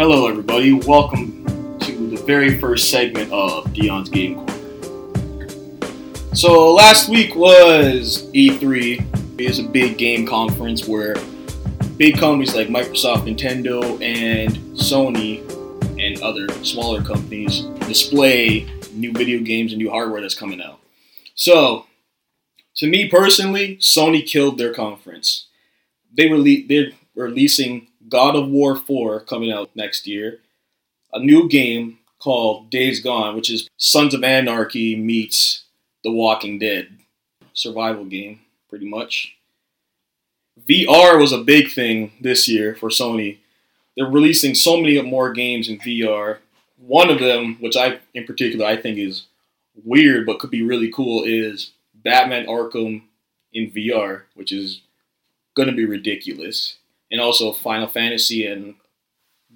Hello, everybody. Welcome to the very first segment of Deion's Game Corner. So, last week was E3. It's a big game conference where big companies like Microsoft, Nintendo, and Sony, and other smaller companies display new video games and new hardware that's coming out. So, to me personally, Sony killed their conference. They rele- they're releasing God of War 4 coming out next year, a new game called Days Gone, which is Sons of Anarchy meets The Walking Dead survival game, pretty much. VR was a big thing this year for Sony. They're releasing so many more games in VR. One of them, which I in particular I think is weird but could be really cool, is Batman Arkham in VR, which is gonna be ridiculous. And also Final Fantasy and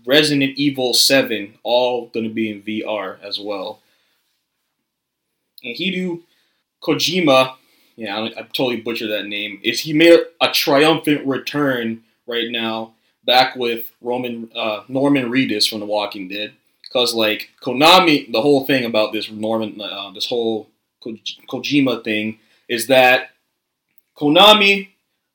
Resident Evil 7, all gonna be in VR as well. And Hideo Kojima, yeah, I, I totally butchered that name, is he made a triumphant return right now, back with Roman uh, Norman Reedus from The Walking Dead. Cause like Konami, the whole thing about this Norman, uh, this whole Ko- Kojima thing is that Konami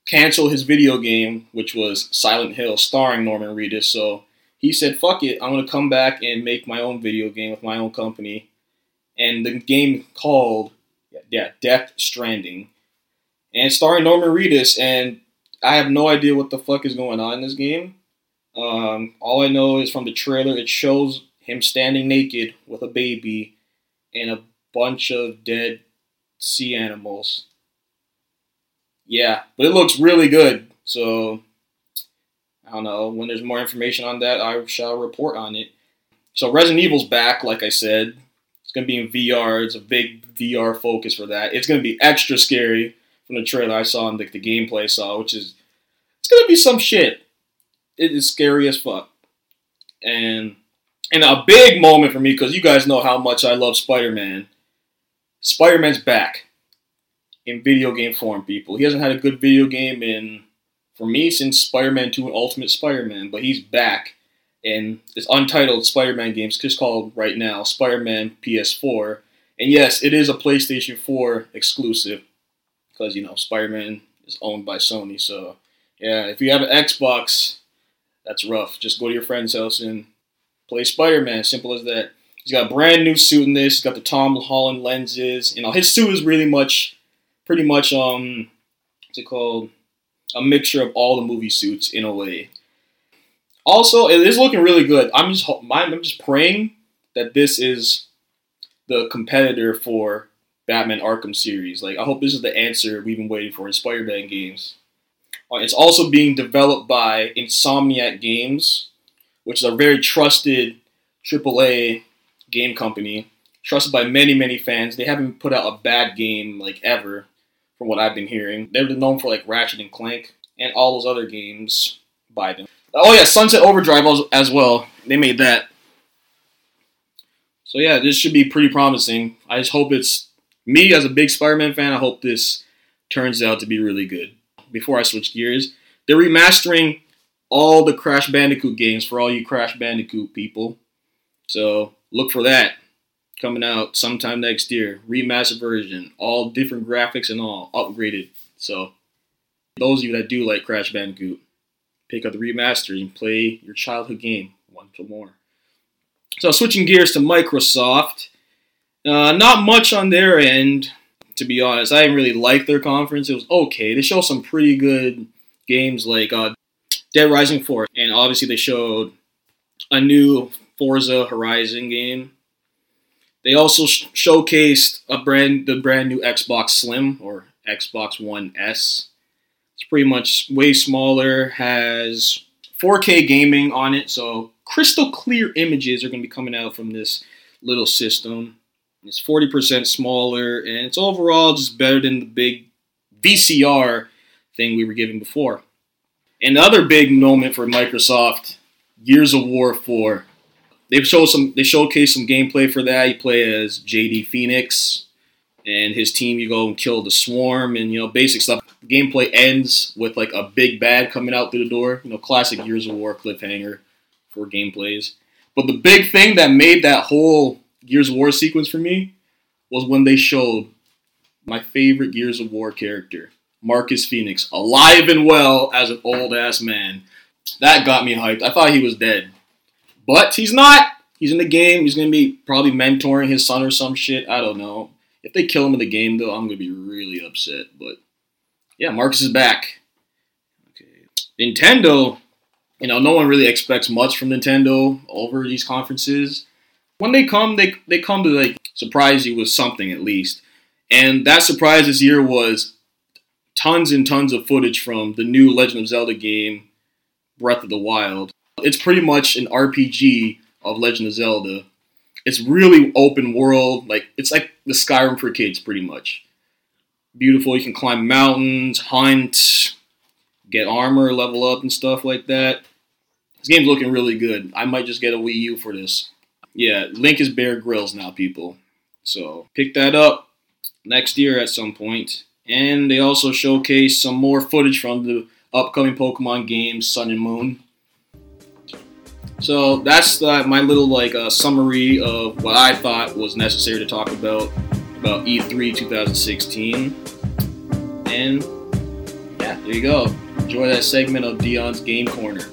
canceled his video game, which was Silent Hill, starring Norman Reedus. So he said, "Fuck it, I'm gonna come back and make my own video game with my own company." And the game called, yeah, Death Stranding, and starring Norman Reedus. And I have no idea what the fuck is going on in this game. Um, all I know is from the trailer, it shows him standing naked with a baby and a bunch of dead sea animals. Yeah, but it looks really good. So I don't know. When there's more information on that, I shall report on it. So Resident Evil's back, like I said. It's gonna be in VR. It's a big VR focus for that. It's gonna be extra scary from the trailer I saw and the, the gameplay I saw, which is it's gonna be some shit. It is scary as fuck. And and a big moment for me because you guys know how much I love Spider-Man. Spider-Man's back in video game form, people. He hasn't had a good video game in, for me, since Spider-Man 2 and Ultimate Spider-Man, but he's back. And this untitled Spider-Man game is just called right now Spider-Man PS4. And yes, it is a PlayStation 4 exclusive because, you know, Spider-Man is owned by Sony. So, yeah, if you have an Xbox, that's rough. Just go to your friend's house and play Spider-Man. Simple as that. He's got a brand new suit in this. He's got the Tom Holland lenses. You know, his suit is really much, pretty much, um, what's it called? A mixture of all the movie suits in a way. Also, it is looking really good. I'm just, I'm just praying that this is the competitor for Batman Arkham series. Like, I hope this is the answer we've been waiting for in Spider-Man games. Uh, It's also being developed by Insomniac Games, which is a very trusted AAA game company, trusted by many, many fans. They haven't put out a bad game like ever, from what I've been hearing. They're known for like Ratchet and Clank and all those other games by them. Oh yeah, Sunset Overdrive as well. They made that. So yeah, this should be pretty promising. I just hope it's me as a big Spider-Man fan. I hope this turns out to be really good. Before I switch gears, they're remastering all the Crash Bandicoot games for all you Crash Bandicoot people. So look for that coming out sometime next year. Remastered version, all different graphics and all upgraded. So those of you that do like Crash Bandicoot, pick up the remaster and play your childhood game once more. So switching gears to Microsoft, uh, not much on their end, to be honest. I didn't really like their conference. It was okay. They showed some pretty good games like uh, Dead Rising 4, and obviously they showed a new Forza Horizon game. They also sh- showcased a brand the brand new Xbox Slim or Xbox One S. It's pretty much way smaller, has 4K gaming on it, so crystal clear images are going to be coming out from this little system. It's 40% smaller, and it's overall just better than the big VCR thing we were given before. Another big moment for Microsoft, Gears of War 4. They showed some. They showcased some gameplay for that. You play as JD Fenix and his team. You go and kill the swarm, and you know basic stuff. Gameplay ends with like a big bad coming out through the door. You know, classic Gears of War cliffhanger for gameplays. But the big thing that made that whole Gears of War sequence for me was when they showed my favorite Gears of War character, Marcus Fenix, alive and well as an old ass man. That got me hyped. I thought he was dead. But he's not. He's in the game. He's gonna be probably mentoring his son or some shit. I don't know. If they kill him in the game though, I'm gonna be really upset. But yeah, Marcus is back. Okay. Nintendo, you know, no one really expects much from Nintendo over these conferences. When they come, they they come to like surprise you with something at least. And that surprise this year was tons and tons of footage from the new Legend of Zelda game, Breath of the Wild. It's pretty much an RPG of Legend of Zelda. It's really open world, like it's like the Skyrim for kids, pretty much. Beautiful. You can climb mountains, hunt, get armor, level up, and stuff like that. This game's looking really good. I might just get a Wii U for this. Yeah, Link is Bear Grylls now, people. So pick that up next year at some point. And they also showcase some more footage from the upcoming Pokemon games, Sun and Moon. So that's my little like uh, summary of what I thought was necessary to talk about about E3 2016. And yeah, there you go. Enjoy that segment of Deion's Game Corner.